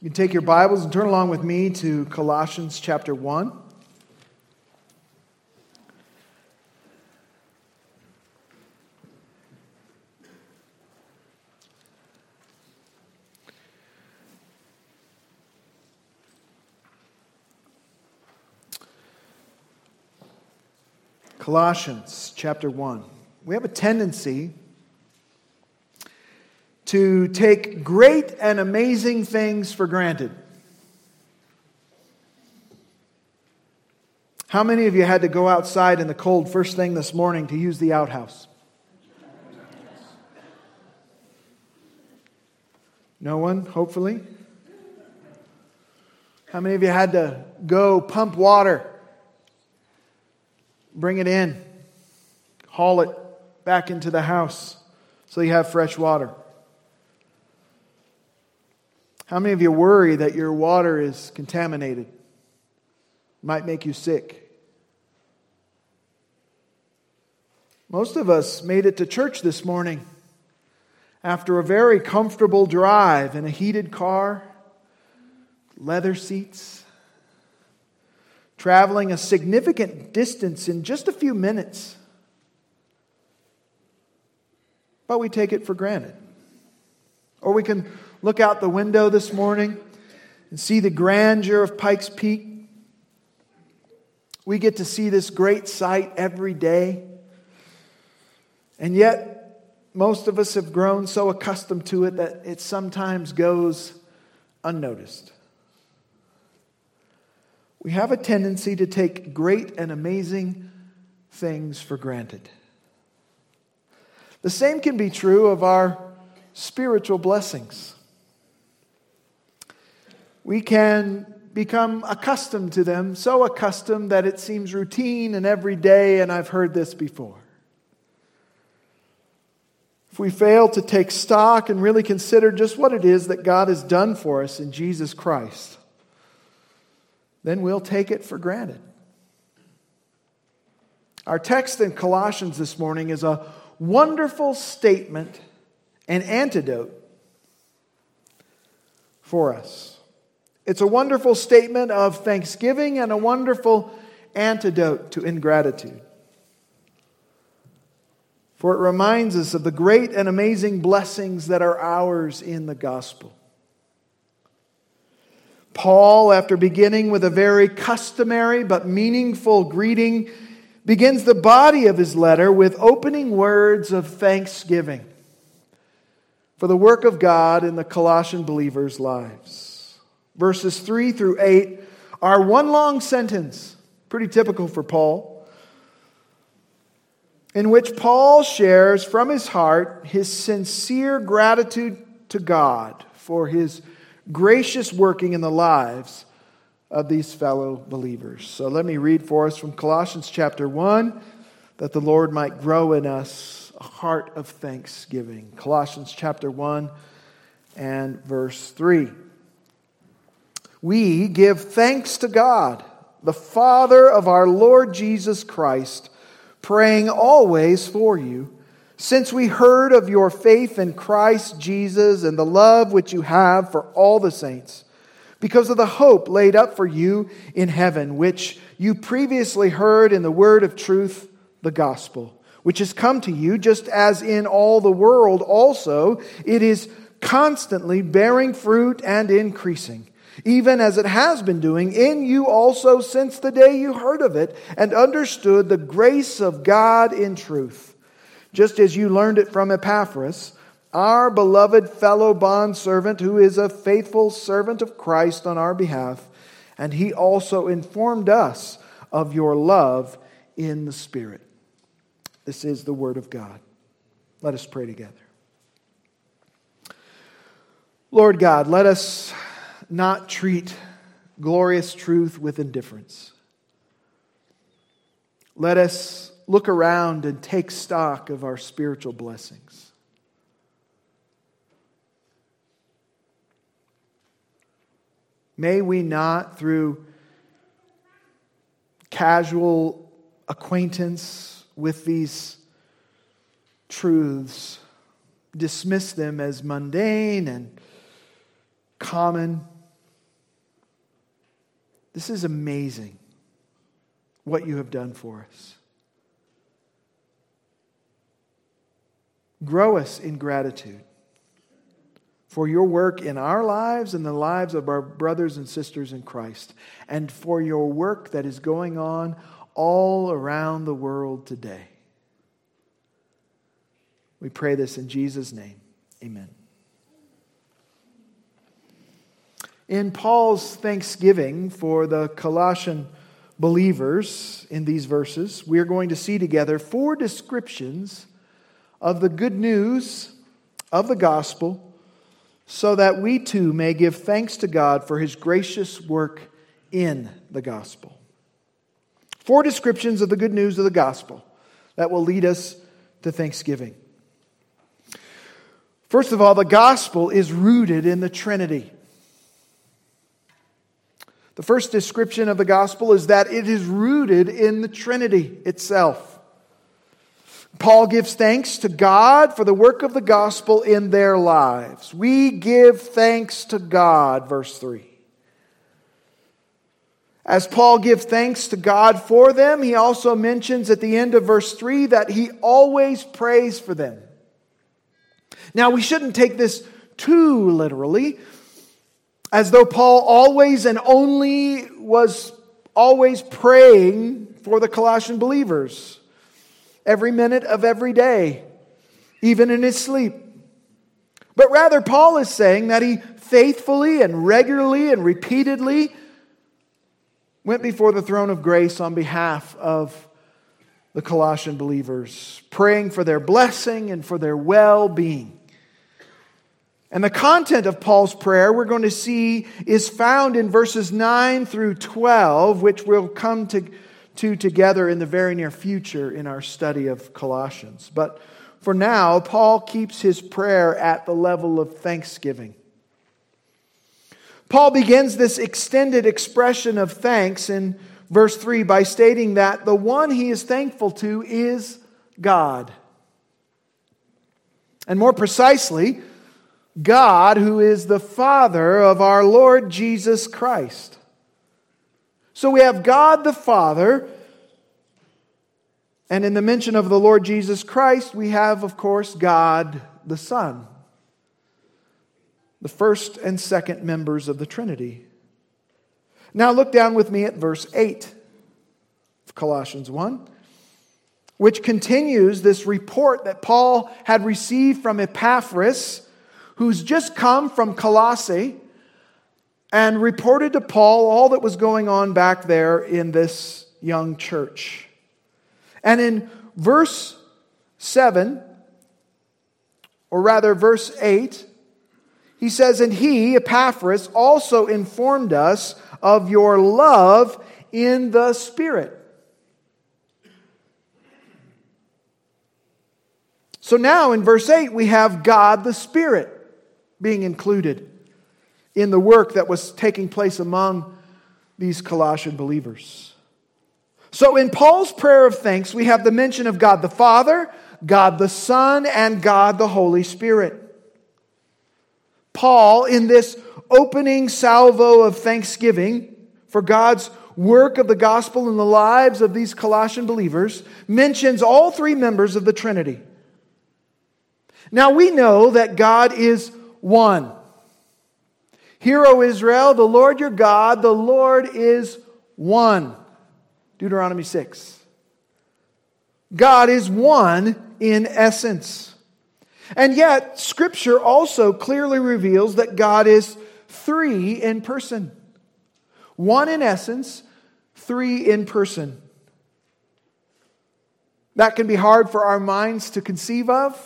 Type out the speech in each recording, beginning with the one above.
You can take your Bibles and turn along with me to Colossians chapter 1. Colossians chapter 1. We have a tendency to take great and amazing things for granted. How many of you had to go outside in the cold first thing this morning to use the outhouse? No one, hopefully. How many of you had to go pump water bring it in, haul it back into the house so you have fresh water. How many of you worry that your water is contaminated? Might make you sick. Most of us made it to church this morning after a very comfortable drive in a heated car, leather seats, traveling a significant distance in just a few minutes. But we take it for granted. Or we can look out the window this morning and see the grandeur of Pikes Peak. We get to see this great sight every day. And yet, most of us have grown so accustomed to it that it sometimes goes unnoticed we have a tendency to take great and amazing things for granted. The same can be true of our spiritual blessings. We can become accustomed to them, so accustomed that it seems routine and everyday, and I've heard this before. If we fail to take stock and really consider just what it is that God has done for us in Jesus Christ, then we'll take it for granted. Our text in Colossians this morning is a wonderful statement and antidote for us. It's a wonderful statement of thanksgiving and a wonderful antidote to ingratitude. For it reminds us of the great and amazing blessings that are ours in the gospel. Paul, after beginning with a very customary but meaningful greeting, begins the body of his letter with opening words of thanksgiving for the work of God in the Colossian believers' lives. Verses 3 through 8 are one long sentence, pretty typical for Paul, in which Paul shares from his heart his sincere gratitude to God for his gracious working in the lives of these fellow believers. So let me read for us from Colossians chapter 1 that the Lord might grow in us a heart of thanksgiving. Colossians chapter 1 and verse 3. We give thanks to God, the Father of our Lord Jesus Christ, praying always for you. Since we heard of your faith in Christ Jesus and the love which you have for all the saints, because of the hope laid up for you in heaven, which you previously heard in the word of truth, the gospel, which has come to you, just as in all the world also, it is constantly bearing fruit and increasing, even as it has been doing in you also since the day you heard of it and understood the grace of God in truth just as you learned it from Epaphras, our beloved fellow bondservant, who is a faithful servant of Christ on our behalf, and he also informed us of your love in the Spirit. This is the Word of God. Let us pray together. Lord God, let us not treat glorious truth with indifference. Let us look around and take stock of our spiritual blessings. May we not, through casual acquaintance with these truths, dismiss them as mundane and common, This is amazing what you have done for us. Grow us in gratitude for your work in our lives and the lives of our brothers and sisters in Christ, and for your work that is going on all around the world today. We pray this in Jesus' name. Amen. In Paul's thanksgiving for the Colossian believers in these verses, we are going to see together four descriptions of the good news of the gospel so that we too may give thanks to God for his gracious work in the gospel. Four descriptions of the good news of the gospel that will lead us to thanksgiving. First of all, the gospel is rooted in the Trinity. The first description of the gospel is that it is rooted in the Trinity itself. Paul gives thanks to God for the work of the gospel in their lives. We give thanks to God, verse 3. As Paul gives thanks to God for them, he also mentions at the end of verse 3 that he always prays for them. Now, we shouldn't take this too literally, as though Paul always and only was always praying for the Colossian believers every minute of every day, even in his sleep. But rather, Paul is saying that he faithfully and regularly and repeatedly went before the throne of grace on behalf of the Colossian believers, praying for their blessing and for their well being. And the content of Paul's prayer, we're going to see, is found in verses 9 through 12, which we'll come to two together in the very near future in our study of Colossians. But for now, Paul keeps his prayer at the level of thanksgiving. Paul begins this extended expression of thanks in verse 3 by stating that the one he is thankful to is God. And more precisely, God, who is the Father of our Lord Jesus Christ. So we have God the Father, and in the mention of the Lord Jesus Christ, we have, of course, God the Son, the first and second members of the Trinity. Now look down with me at verse 8 of Colossians 1, which continues this report that Paul had received from Epaphras, who's just come from Colossae and reported to Paul all that was going on back there in this young church. And in verse 7, or rather verse 8, he says, And he, Epaphras, also informed us of your love in the Spirit. So now in verse 8, we have God the Spirit being included in the work that was taking place among these Colossian believers. So in Paul's prayer of thanks, we have the mention of God the Father, God the Son, and God the Holy Spirit. Paul, in this opening salvo of thanksgiving for God's work of the gospel in the lives of these Colossian believers, mentions all three members of the Trinity. Now we know that God is one. Hear, O Israel, the Lord your God, the Lord is one. Deuteronomy 6. God is one in essence. And yet, Scripture also clearly reveals that God is three in person one in essence, three in person. That can be hard for our minds to conceive of.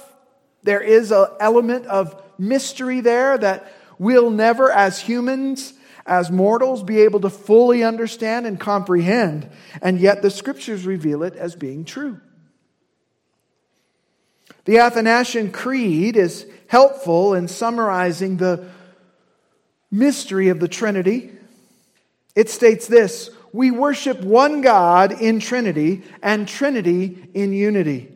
There is an element of mystery there that we'll never, as humans, as mortals, be able to fully understand and comprehend. And yet the scriptures reveal it as being true. The Athanasian Creed is helpful in summarizing the mystery of the Trinity. It states this We worship one God in Trinity and Trinity in unity,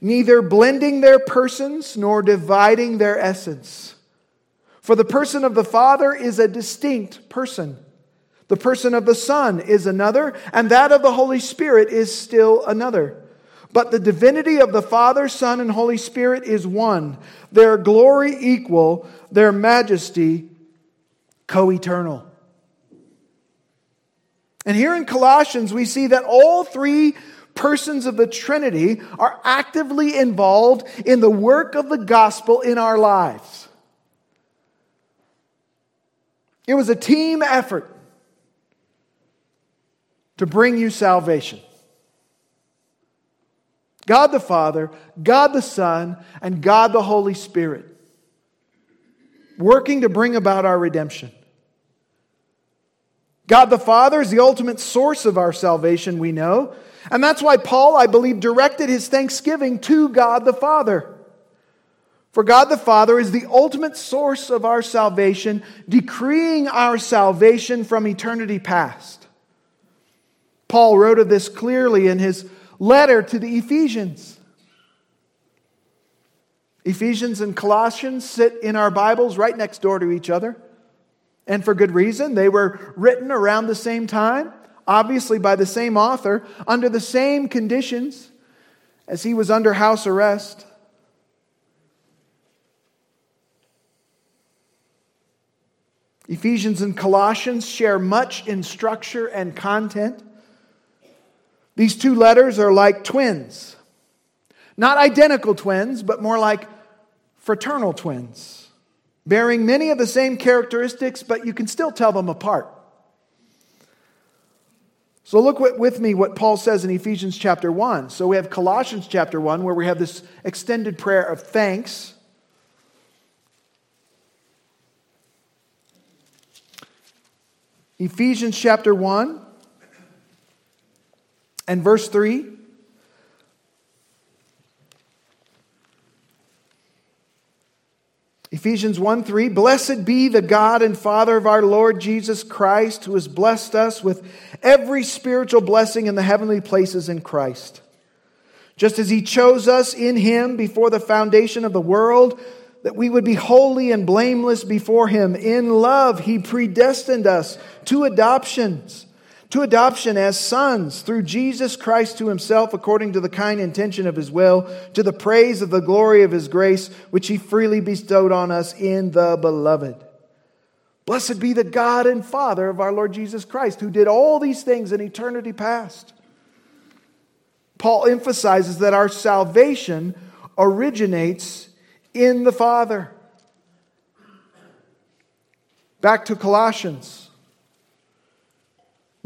neither blending their persons nor dividing their essence. For the person of the Father is a distinct person, The person of the Son is another, and that of the Holy Spirit is still another. But the divinity of the Father, Son, and Holy Spirit is one, their glory equal, their majesty co eternal. And here in Colossians, we see that all three persons of the Trinity are actively involved in the work of the gospel in our lives. It was a team effort to bring you salvation. God the Father, God the Son, and God the Holy Spirit working to bring about our redemption. God the Father is the ultimate source of our salvation, we know. And that's why Paul, I believe, directed his thanksgiving to God the Father. For God the Father is the ultimate source of our salvation, decreeing our salvation from eternity past. Paul wrote of this clearly in his letter to the Ephesians. Ephesians and Colossians sit in our Bibles right next door to each other. And for good reason. They were written around the same time, obviously by the same author, under the same conditions as he was under house arrest. Ephesians and Colossians share much in structure and content. These two letters are like twins. Not identical twins, but more like fraternal twins, bearing many of the same characteristics, but you can still tell them apart. So look with me what Paul says in Ephesians chapter 1. So we have Colossians chapter 1 where we have this extended prayer of thanks. Ephesians chapter 1 and verse 3. Ephesians 1 3 Blessed be the God and Father of our Lord Jesus Christ, who has blessed us with every spiritual blessing in the heavenly places in Christ. Just as he chose us in him before the foundation of the world, that we would be holy and blameless before him. In love, he predestined us to adoptions to adoption as sons through Jesus Christ to himself, according to the kind intention of his will, to the praise of the glory of his grace, which he freely bestowed on us in the beloved. Blessed be the God and Father of our Lord Jesus Christ, who did all these things in eternity past. Paul emphasizes that our salvation originates in the Father. Back to Colossians.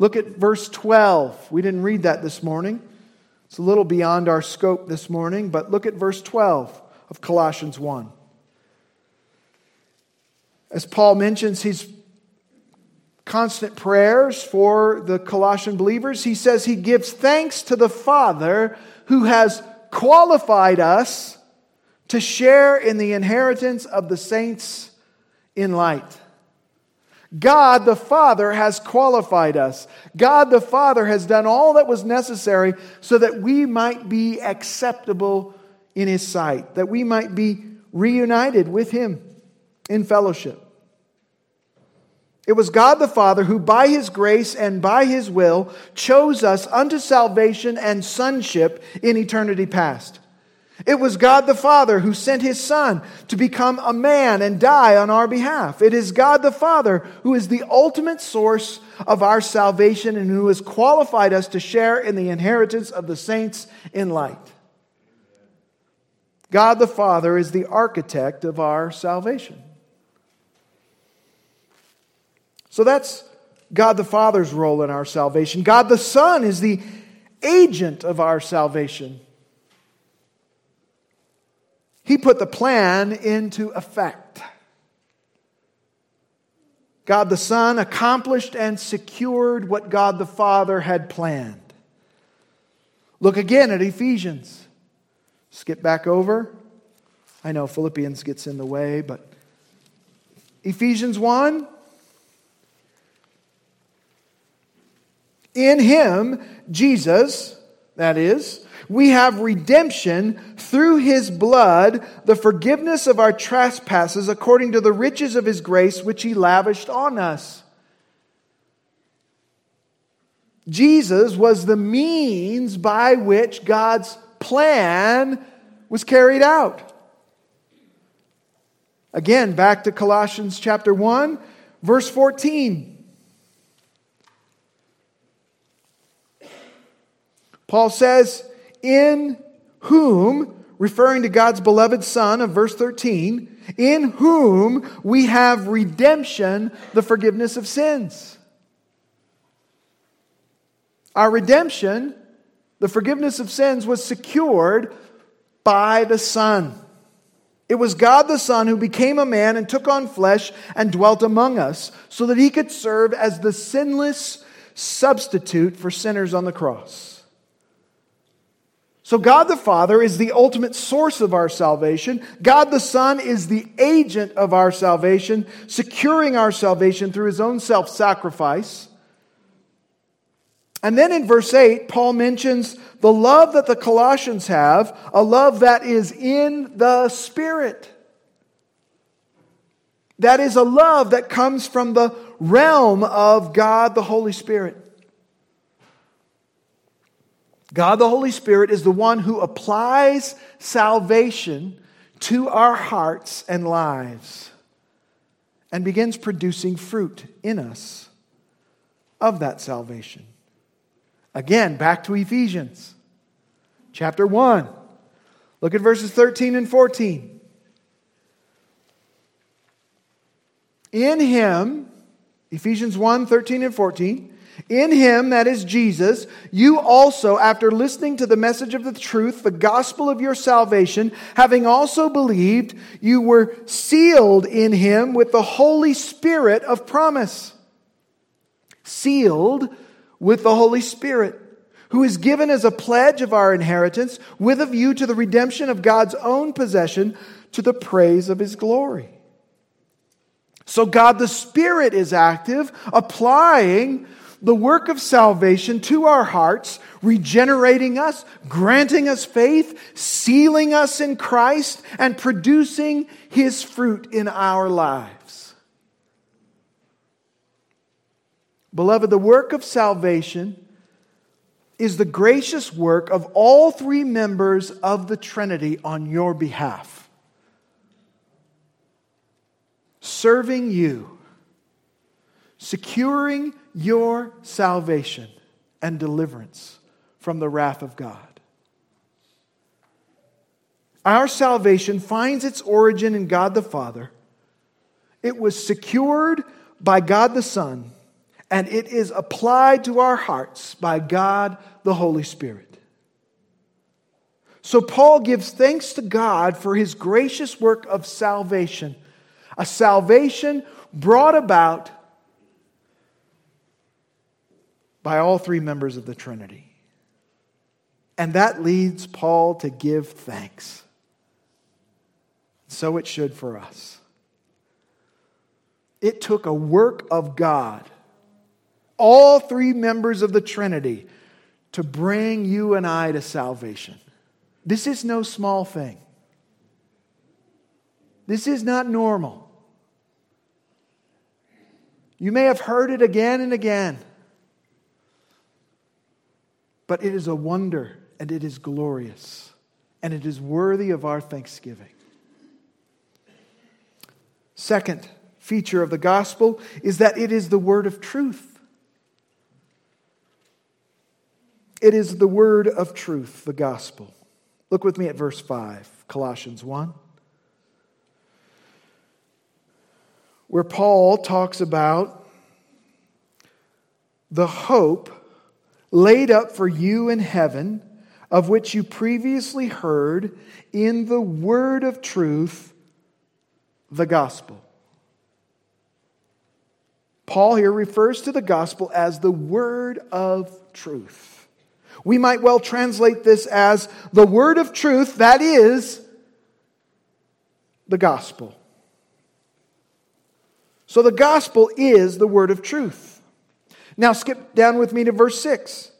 Look at verse 12. We didn't read that this morning. It's a little beyond our scope this morning, but look at verse 12 of Colossians 1. As Paul mentions his constant prayers for the Colossian believers, he says he gives thanks to the Father who has qualified us to share in the inheritance of the saints in light. God the Father has qualified us. God the Father has done all that was necessary so that we might be acceptable in His sight, that we might be reunited with Him in fellowship. It was God the Father who, by His grace and by His will, chose us unto salvation and sonship in eternity past. It was God the Father who sent his Son to become a man and die on our behalf. It is God the Father who is the ultimate source of our salvation and who has qualified us to share in the inheritance of the saints in light. God the Father is the architect of our salvation. So that's God the Father's role in our salvation. God the Son is the agent of our salvation. He put the plan into effect. God the Son accomplished and secured what God the Father had planned. Look again at Ephesians. Skip back over. I know Philippians gets in the way, but Ephesians 1. In him, Jesus, that is, we have redemption through his blood, the forgiveness of our trespasses according to the riches of his grace which he lavished on us. Jesus was the means by which God's plan was carried out. Again, back to Colossians chapter 1, verse 14. Paul says, In whom, referring to God's beloved Son of verse 13, in whom we have redemption, the forgiveness of sins. Our redemption, the forgiveness of sins, was secured by the Son. It was God the Son who became a man and took on flesh and dwelt among us so that he could serve as the sinless substitute for sinners on the cross. So, God the Father is the ultimate source of our salvation. God the Son is the agent of our salvation, securing our salvation through his own self sacrifice. And then in verse 8, Paul mentions the love that the Colossians have, a love that is in the Spirit. That is a love that comes from the realm of God the Holy Spirit. God the Holy Spirit is the one who applies salvation to our hearts and lives and begins producing fruit in us of that salvation. Again, back to Ephesians chapter 1. Look at verses 13 and 14. In him, Ephesians 1 13 and 14, in him, that is Jesus, you also, after listening to the message of the truth, the gospel of your salvation, having also believed, you were sealed in him with the Holy Spirit of promise. Sealed with the Holy Spirit, who is given as a pledge of our inheritance with a view to the redemption of God's own possession to the praise of his glory. So God the Spirit is active, applying the work of salvation to our hearts, regenerating us, granting us faith, sealing us in Christ, and producing his fruit in our lives. Beloved, the work of salvation is the gracious work of all three members of the Trinity on your behalf. Serving you, securing your salvation and deliverance from the wrath of God. Our salvation finds its origin in God the Father. It was secured by God the Son and it is applied to our hearts by God the Holy Spirit. So Paul gives thanks to God for his gracious work of salvation, a salvation brought about by all three members of the Trinity. And that leads Paul to give thanks. So it should for us. It took a work of God all three members of the Trinity to bring you and I to salvation. This is no small thing. This is not normal. You may have heard it again and again, but it is a wonder and it is glorious and it is worthy of our thanksgiving. Second feature of the gospel is that it is the word of truth. It is the word of truth, the gospel. Look with me at verse 5, Colossians 1, where Paul talks about the hope laid up for you in heaven, of which you previously heard in the word of truth, the gospel. Paul here refers to the gospel as the word of truth. We might well translate this as the word of truth, that is the gospel. So the gospel is the word of truth. Now skip down with me to verse 6.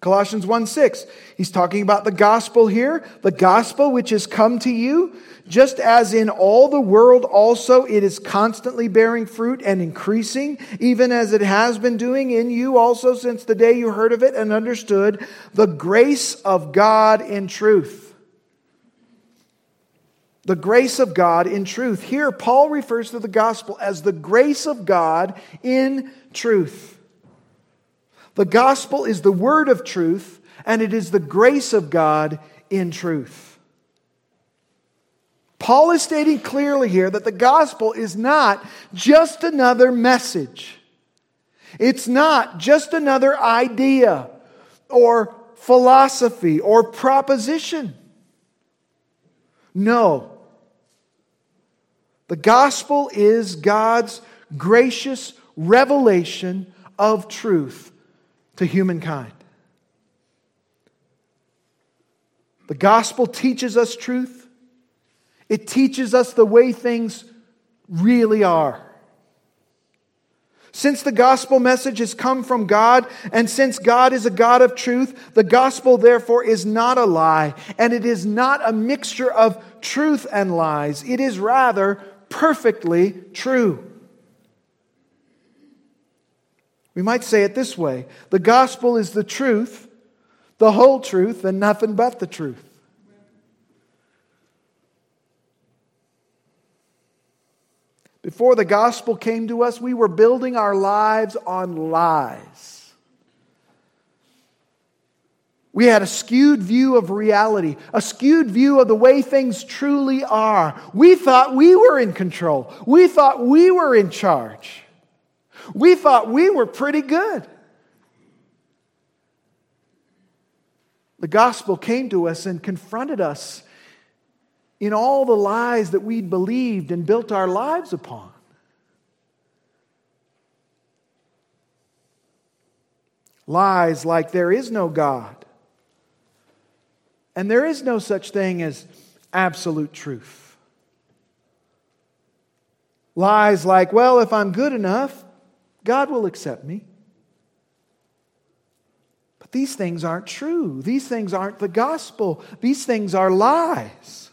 Colossians 1 6, he's talking about the gospel here, the gospel which has come to you, just as in all the world also it is constantly bearing fruit and increasing, even as it has been doing in you also since the day you heard of it and understood the grace of God in truth. The grace of God in truth. Here, Paul refers to the gospel as the grace of God in truth. The gospel is the word of truth, and it is the grace of God in truth. Paul is stating clearly here that the gospel is not just another message. It's not just another idea or philosophy or proposition. No. The gospel is God's gracious revelation of truth to humankind. The gospel teaches us truth. It teaches us the way things really are. Since the gospel message has come from God, and since God is a God of truth, the gospel therefore is not a lie, and it is not a mixture of truth and lies. It is rather perfectly true. We might say it this way the gospel is the truth, the whole truth, and nothing but the truth. Before the gospel came to us, we were building our lives on lies. We had a skewed view of reality, a skewed view of the way things truly are. We thought we were in control. We thought we were in charge. We thought we were pretty good. The gospel came to us and confronted us in all the lies that we'd believed and built our lives upon. Lies like there is no God. And there is no such thing as absolute truth. Lies like, well, if I'm good enough, God will accept me. But these things aren't true. These things aren't the gospel. These things are lies.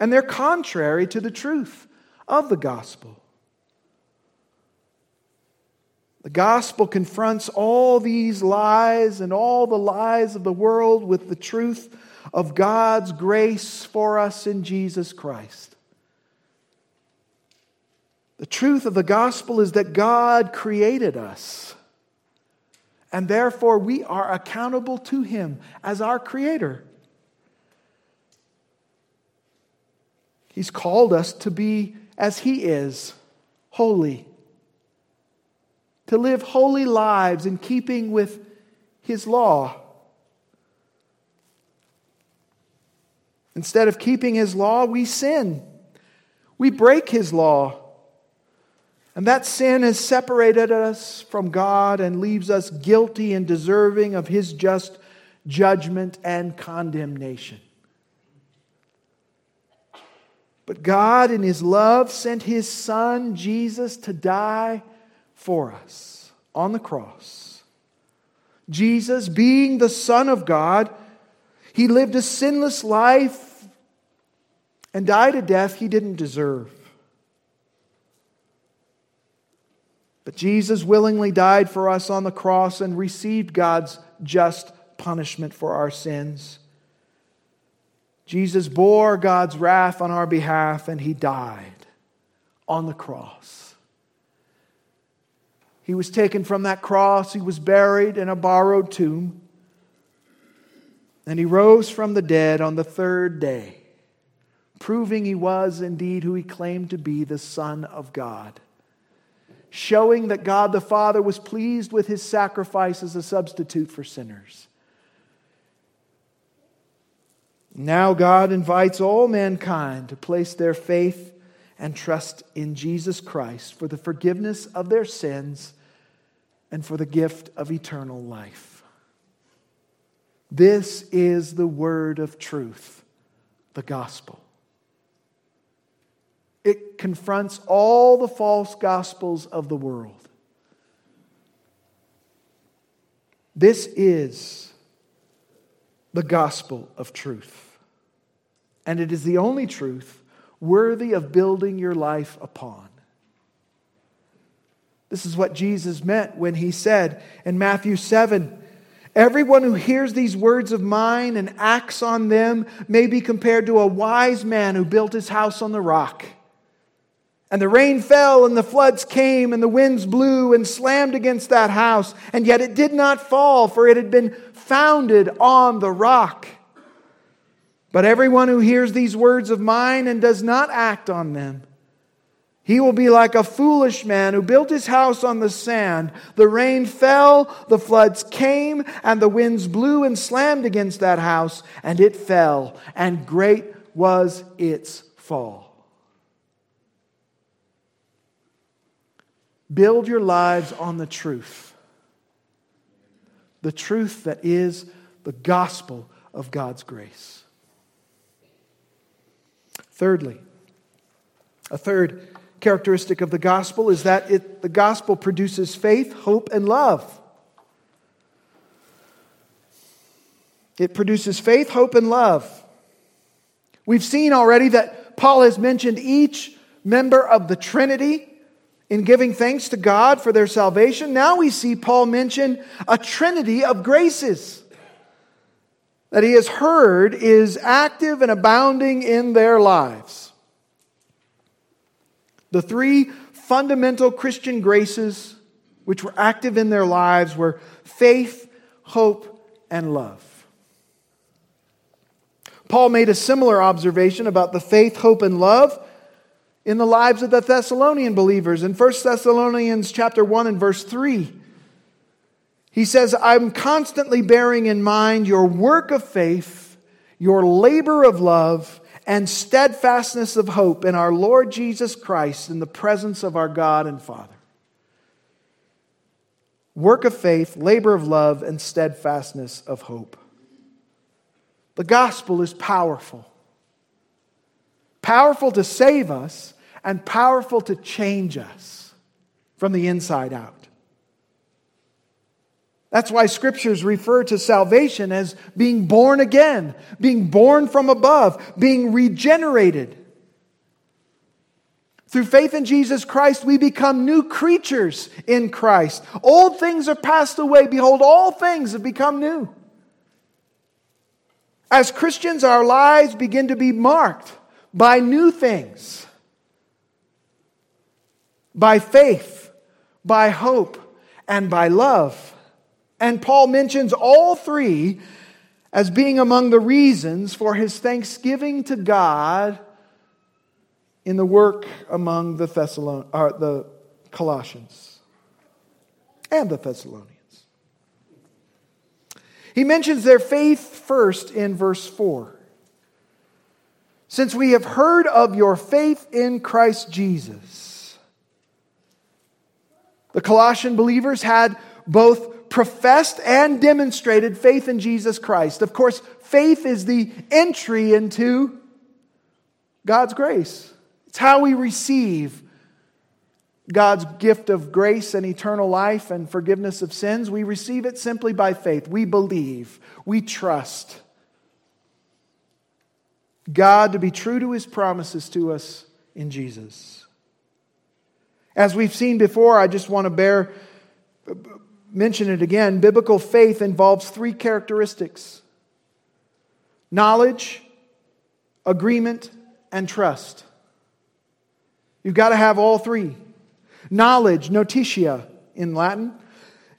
And they're contrary to the truth of the gospel. The gospel confronts all these lies and all the lies of the world with the truth of God's grace for us in Jesus Christ. The truth of the gospel is that God created us. And therefore, we are accountable to Him as our Creator. He's called us to be as He is, holy. To live holy lives in keeping with His law. Instead of keeping His law, we sin. We break His law. And that sin has separated us from God and leaves us guilty and deserving of His just judgment and condemnation. But God, in His love, sent His Son, Jesus, to die for us on the cross. Jesus, being the Son of God, He lived a sinless life and died a death He didn't deserve. But Jesus willingly died for us on the cross and received God's just punishment for our sins. Jesus bore God's wrath on our behalf and he died on the cross. He was taken from that cross, he was buried in a borrowed tomb, and he rose from the dead on the third day, proving he was indeed who he claimed to be the Son of God. Showing that God the Father was pleased with his sacrifice as a substitute for sinners. Now, God invites all mankind to place their faith and trust in Jesus Christ for the forgiveness of their sins and for the gift of eternal life. This is the word of truth, the gospel. It confronts all the false gospels of the world. This is the gospel of truth. And it is the only truth worthy of building your life upon. This is what Jesus meant when he said in Matthew 7 Everyone who hears these words of mine and acts on them may be compared to a wise man who built his house on the rock. And the rain fell, and the floods came, and the winds blew and slammed against that house, and yet it did not fall, for it had been founded on the rock. But everyone who hears these words of mine and does not act on them, he will be like a foolish man who built his house on the sand. The rain fell, the floods came, and the winds blew and slammed against that house, and it fell, and great was its fall. Build your lives on the truth. The truth that is the gospel of God's grace. Thirdly, a third characteristic of the gospel is that it, the gospel produces faith, hope, and love. It produces faith, hope, and love. We've seen already that Paul has mentioned each member of the Trinity in giving thanks to God for their salvation, now we see Paul mention a trinity of graces that he has heard is active and abounding in their lives. The three fundamental Christian graces which were active in their lives were faith, hope, and love. Paul made a similar observation about the faith, hope, and love in the lives of the Thessalonian believers. In 1 Thessalonians chapter 1 and verse 3, he says, I'm constantly bearing in mind your work of faith, your labor of love, and steadfastness of hope in our Lord Jesus Christ in the presence of our God and Father. Work of faith, labor of love, and steadfastness of hope. The gospel is powerful. Powerful to save us, and powerful to change us from the inside out. That's why scriptures refer to salvation as being born again, being born from above, being regenerated. Through faith in Jesus Christ, we become new creatures in Christ. Old things are passed away. Behold, all things have become new. As Christians, our lives begin to be marked by new things by faith, by hope, and by love. And Paul mentions all three as being among the reasons for his thanksgiving to God in the work among the, Thessalon- or the Colossians and the Thessalonians. He mentions their faith first in verse 4. Since we have heard of your faith in Christ Jesus, the Colossian believers had both professed and demonstrated faith in Jesus Christ. Of course, faith is the entry into God's grace. It's how we receive God's gift of grace and eternal life and forgiveness of sins. We receive it simply by faith. We believe, we trust God to be true to his promises to us in Jesus. As we've seen before, I just want to bear mention it again. Biblical faith involves three characteristics knowledge, agreement, and trust. You've got to have all three. Knowledge, notitia in Latin,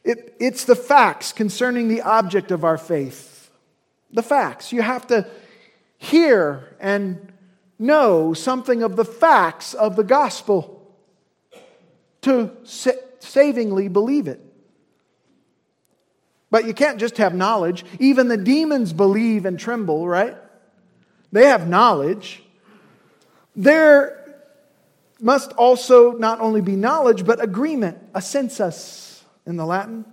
it, it's the facts concerning the object of our faith. The facts. You have to hear and know something of the facts of the gospel to sa- savingly believe it. But you can't just have knowledge. Even the demons believe and tremble, right? They have knowledge. There must also not only be knowledge, but agreement, a assensus in the Latin.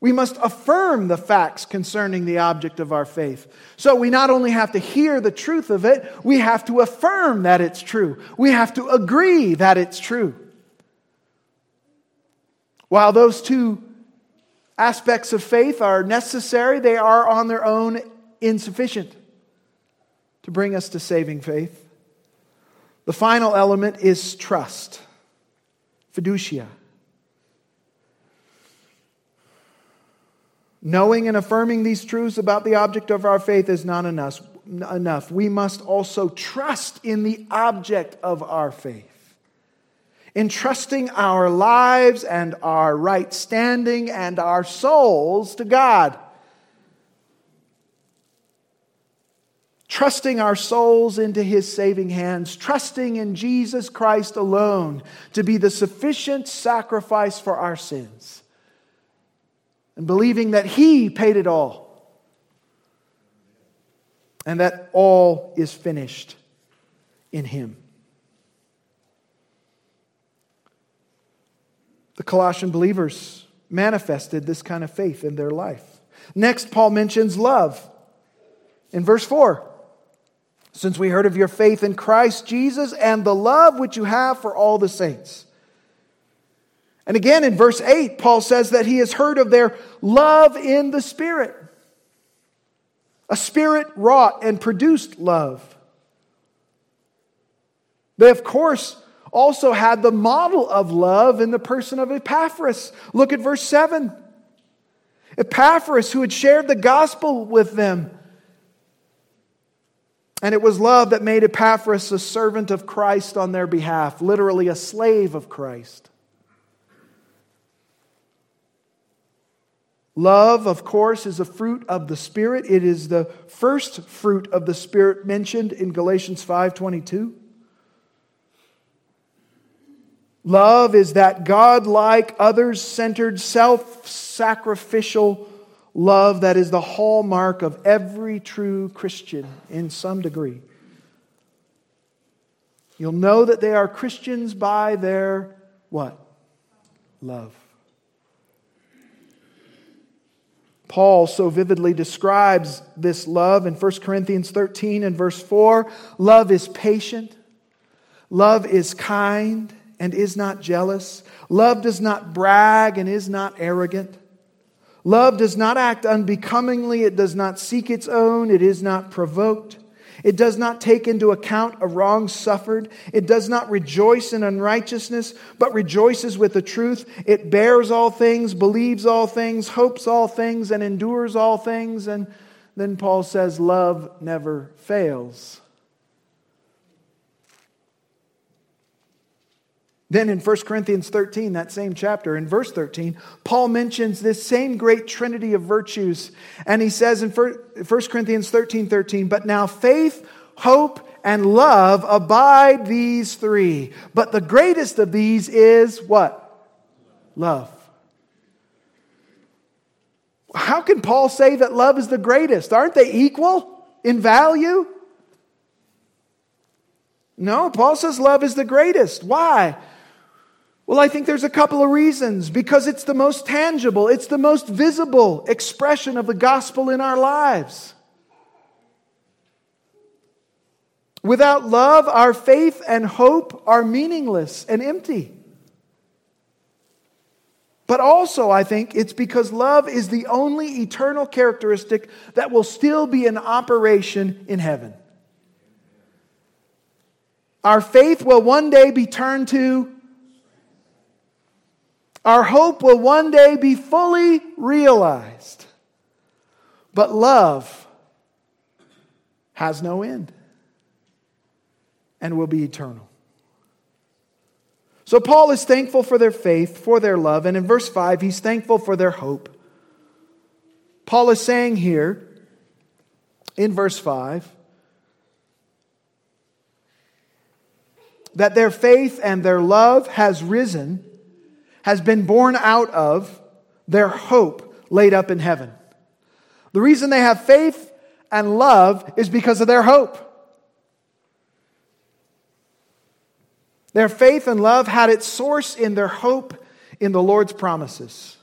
We must affirm the facts concerning the object of our faith. So we not only have to hear the truth of it, we have to affirm that it's true. We have to agree that it's true. While those two aspects of faith are necessary, they are on their own insufficient to bring us to saving faith. The final element is trust, fiducia. Knowing and affirming these truths about the object of our faith is not enough. We must also trust in the object of our faith entrusting our lives and our right standing and our souls to God. Trusting our souls into His saving hands, trusting in Jesus Christ alone to be the sufficient sacrifice for our sins, and believing that He paid it all and that all is finished in Him. The Colossian believers manifested this kind of faith in their life. Next, Paul mentions love in verse 4. Since we heard of your faith in Christ Jesus and the love which you have for all the saints. And again in verse 8, Paul says that he has heard of their love in the Spirit. A spirit wrought and produced love. They, of course, also had the model of love in the person of Epaphras. Look at verse 7. Epaphras, who had shared the gospel with them. And it was love that made Epaphras a servant of Christ on their behalf, literally a slave of Christ. Love, of course, is a fruit of the Spirit. It is the first fruit of the Spirit mentioned in Galatians 5:22. Love is that God like, others centered, self sacrificial love that is the hallmark of every true Christian in some degree. You'll know that they are Christians by their what? Love. Paul so vividly describes this love in 1 Corinthians 13 and verse 4. Love is patient. Love is kind and is not jealous. Love does not brag and is not arrogant. Love does not act unbecomingly. It does not seek its own. It is not provoked. It does not take into account a wrong suffered. It does not rejoice in unrighteousness, but rejoices with the truth. It bears all things, believes all things, hopes all things, and endures all things. And then Paul says, Love never fails. Then in 1 Corinthians 13, that same chapter, in verse 13, Paul mentions this same great trinity of virtues. And he says in 1 Corinthians 13 13, but now faith, hope, and love abide these three. But the greatest of these is what? Love. How can Paul say that love is the greatest? Aren't they equal in value? No, Paul says love is the greatest. Why? Well, I think there's a couple of reasons. Because it's the most tangible, it's the most visible expression of the gospel in our lives. Without love, our faith and hope are meaningless and empty. But also, I think it's because love is the only eternal characteristic that will still be in operation in heaven. Our faith will one day be turned to our hope will one day be fully realized. But love has no end and will be eternal. So Paul is thankful for their faith, for their love, and in verse 5, he's thankful for their hope. Paul is saying here in verse 5 that their faith and their love has risen has been born out of their hope laid up in heaven. The reason they have faith and love is because of their hope. Their faith and love had its source in their hope in the Lord's promises.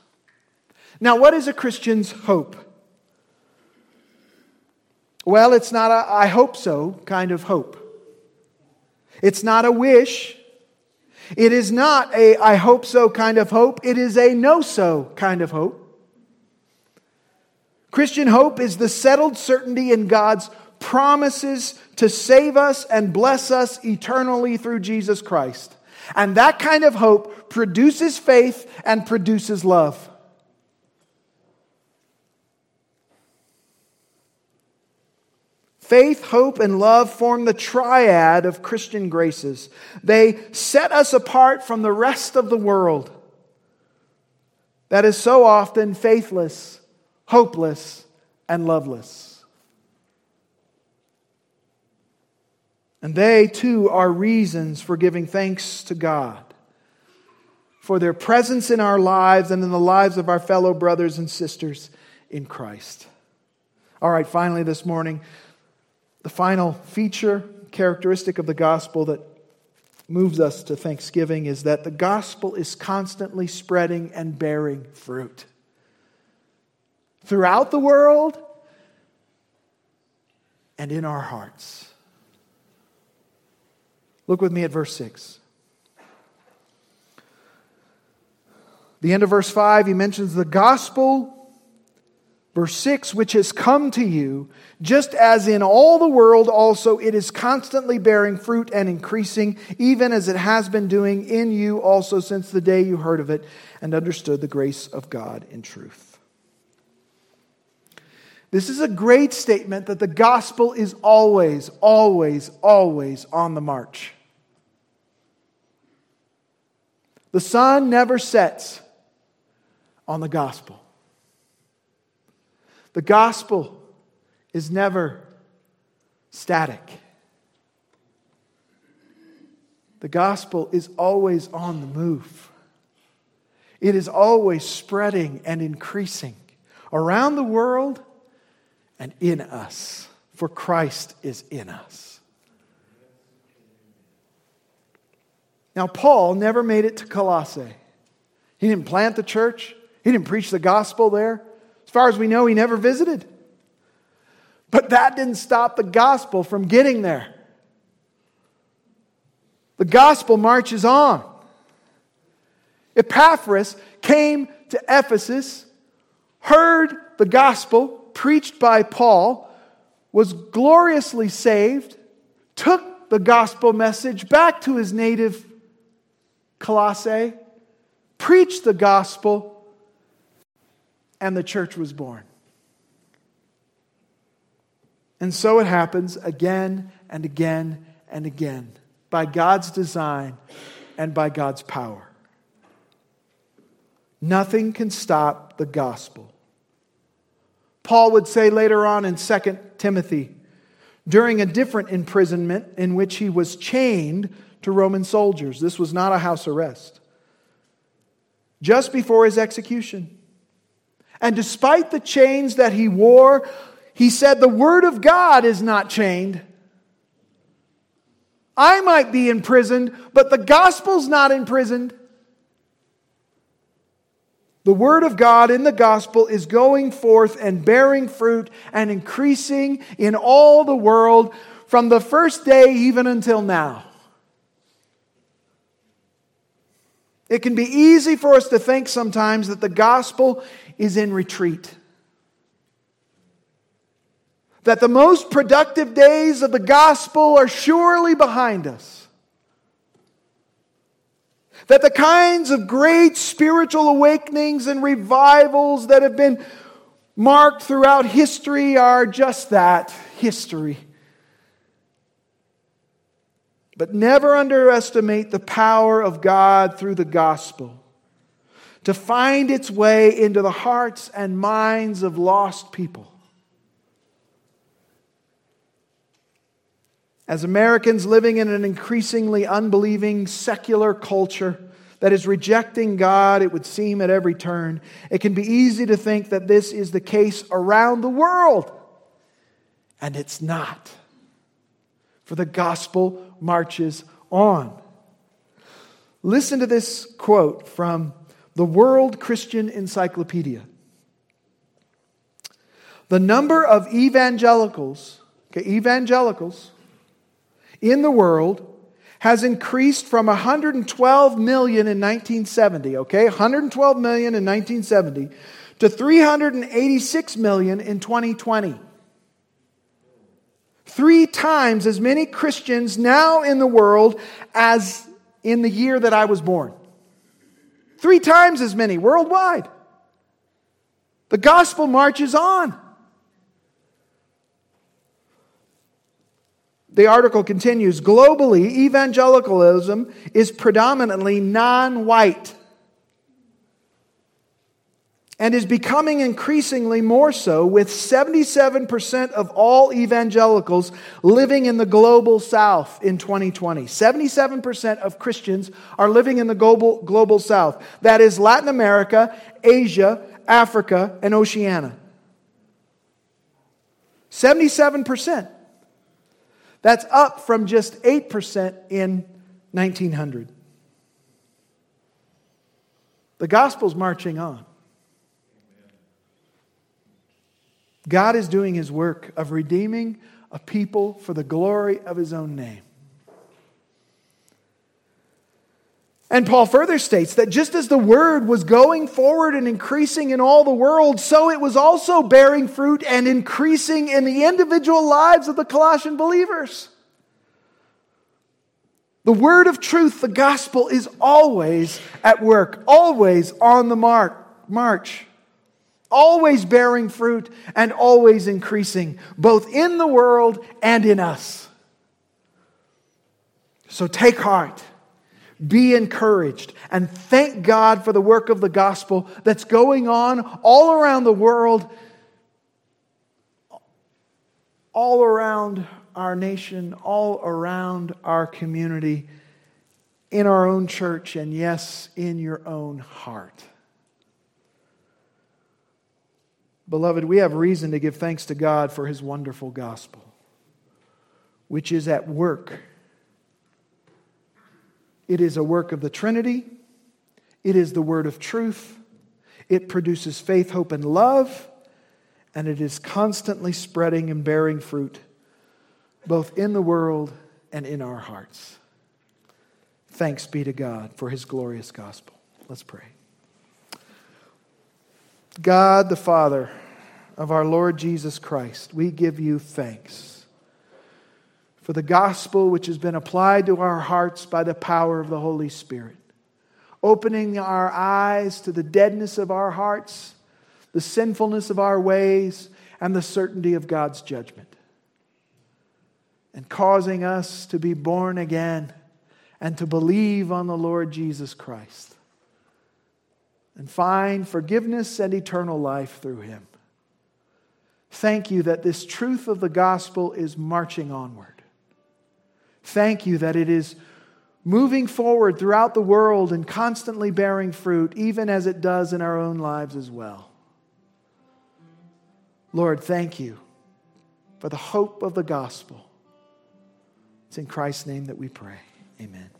Now, what is a Christian's hope? Well, it's not a I hope so kind of hope. It's not a wish. It is not a I hope so kind of hope, it is a know so kind of hope. Christian hope is the settled certainty in God's promises to save us and bless us eternally through Jesus Christ. And that kind of hope produces faith and produces love. Faith, hope, and love form the triad of Christian graces. They set us apart from the rest of the world that is so often faithless, hopeless, and loveless. And they, too, are reasons for giving thanks to God for their presence in our lives and in the lives of our fellow brothers and sisters in Christ. All right, finally, this morning, the final feature, characteristic of the gospel that moves us to thanksgiving is that the gospel is constantly spreading and bearing fruit. Throughout the world and in our hearts. Look with me at verse 6. The end of verse 5, he mentions the gospel Verse 6, which has come to you, just as in all the world also it is constantly bearing fruit and increasing, even as it has been doing in you also since the day you heard of it and understood the grace of God in truth. This is a great statement that the gospel is always, always, always on the march. The sun never sets on the gospel. The gospel is never static. The gospel is always on the move. It is always spreading and increasing around the world and in us, for Christ is in us. Now, Paul never made it to Colossae. He didn't plant the church, he didn't preach the gospel there far as we know, he never visited. But that didn't stop the gospel from getting there. The gospel marches on. Epaphras came to Ephesus, heard the gospel preached by Paul, was gloriously saved, took the gospel message back to his native Colossae, preached the gospel, and the church was born. And so it happens again and again and again by God's design and by God's power. Nothing can stop the gospel. Paul would say later on in 2 Timothy, during a different imprisonment in which he was chained to Roman soldiers. This was not a house arrest. Just before his execution, and despite the chains that he wore, he said, The Word of God is not chained. I might be imprisoned, but the gospel's not imprisoned. The Word of God in the gospel is going forth and bearing fruit and increasing in all the world from the first day even until now. It can be easy for us to think sometimes that the gospel is in retreat. That the most productive days of the gospel are surely behind us. That the kinds of great spiritual awakenings and revivals that have been marked throughout history are just that history. But never underestimate the power of God through the gospel to find its way into the hearts and minds of lost people. As Americans living in an increasingly unbelieving secular culture that is rejecting God, it would seem at every turn, it can be easy to think that this is the case around the world. And it's not. For the gospel marches on. Listen to this quote from the World Christian Encyclopedia. The number of evangelicals, okay, evangelicals in the world has increased from 112 million in 1970, okay, 112 million in 1970 to 386 million in 2020. Three times as many Christians now in the world as in the year that I was born. Three times as many worldwide. The gospel marches on. The article continues globally, evangelicalism is predominantly non white and is becoming increasingly more so, with 77% of all evangelicals living in the global south in 2020. 77% of Christians are living in the global, global south. That is Latin America, Asia, Africa, and Oceania. 77%. That's up from just 8% in 1900. The gospel's marching on. God is doing his work of redeeming a people for the glory of his own name. And Paul further states that just as the word was going forward and increasing in all the world, so it was also bearing fruit and increasing in the individual lives of the Colossian believers. The word of truth, the gospel, is always at work, always on the mark, march always bearing fruit and always increasing, both in the world and in us. So take heart, be encouraged, and thank God for the work of the gospel that's going on all around the world, all around our nation, all around our community, in our own church, and yes, in your own heart. Beloved, we have reason to give thanks to God for his wonderful gospel, which is at work. It is a work of the Trinity, it is the word of truth, it produces faith, hope, and love, and it is constantly spreading and bearing fruit, both in the world and in our hearts. Thanks be to God for his glorious gospel. Let's pray. God the Father of our Lord Jesus Christ, we give you thanks for the gospel which has been applied to our hearts by the power of the Holy Spirit, opening our eyes to the deadness of our hearts, the sinfulness of our ways, and the certainty of God's judgment, and causing us to be born again and to believe on the Lord Jesus Christ and find forgiveness and eternal life through him. Thank you that this truth of the gospel is marching onward. Thank you that it is moving forward throughout the world and constantly bearing fruit, even as it does in our own lives as well. Lord, thank you for the hope of the gospel. It's in Christ's name that we pray. Amen.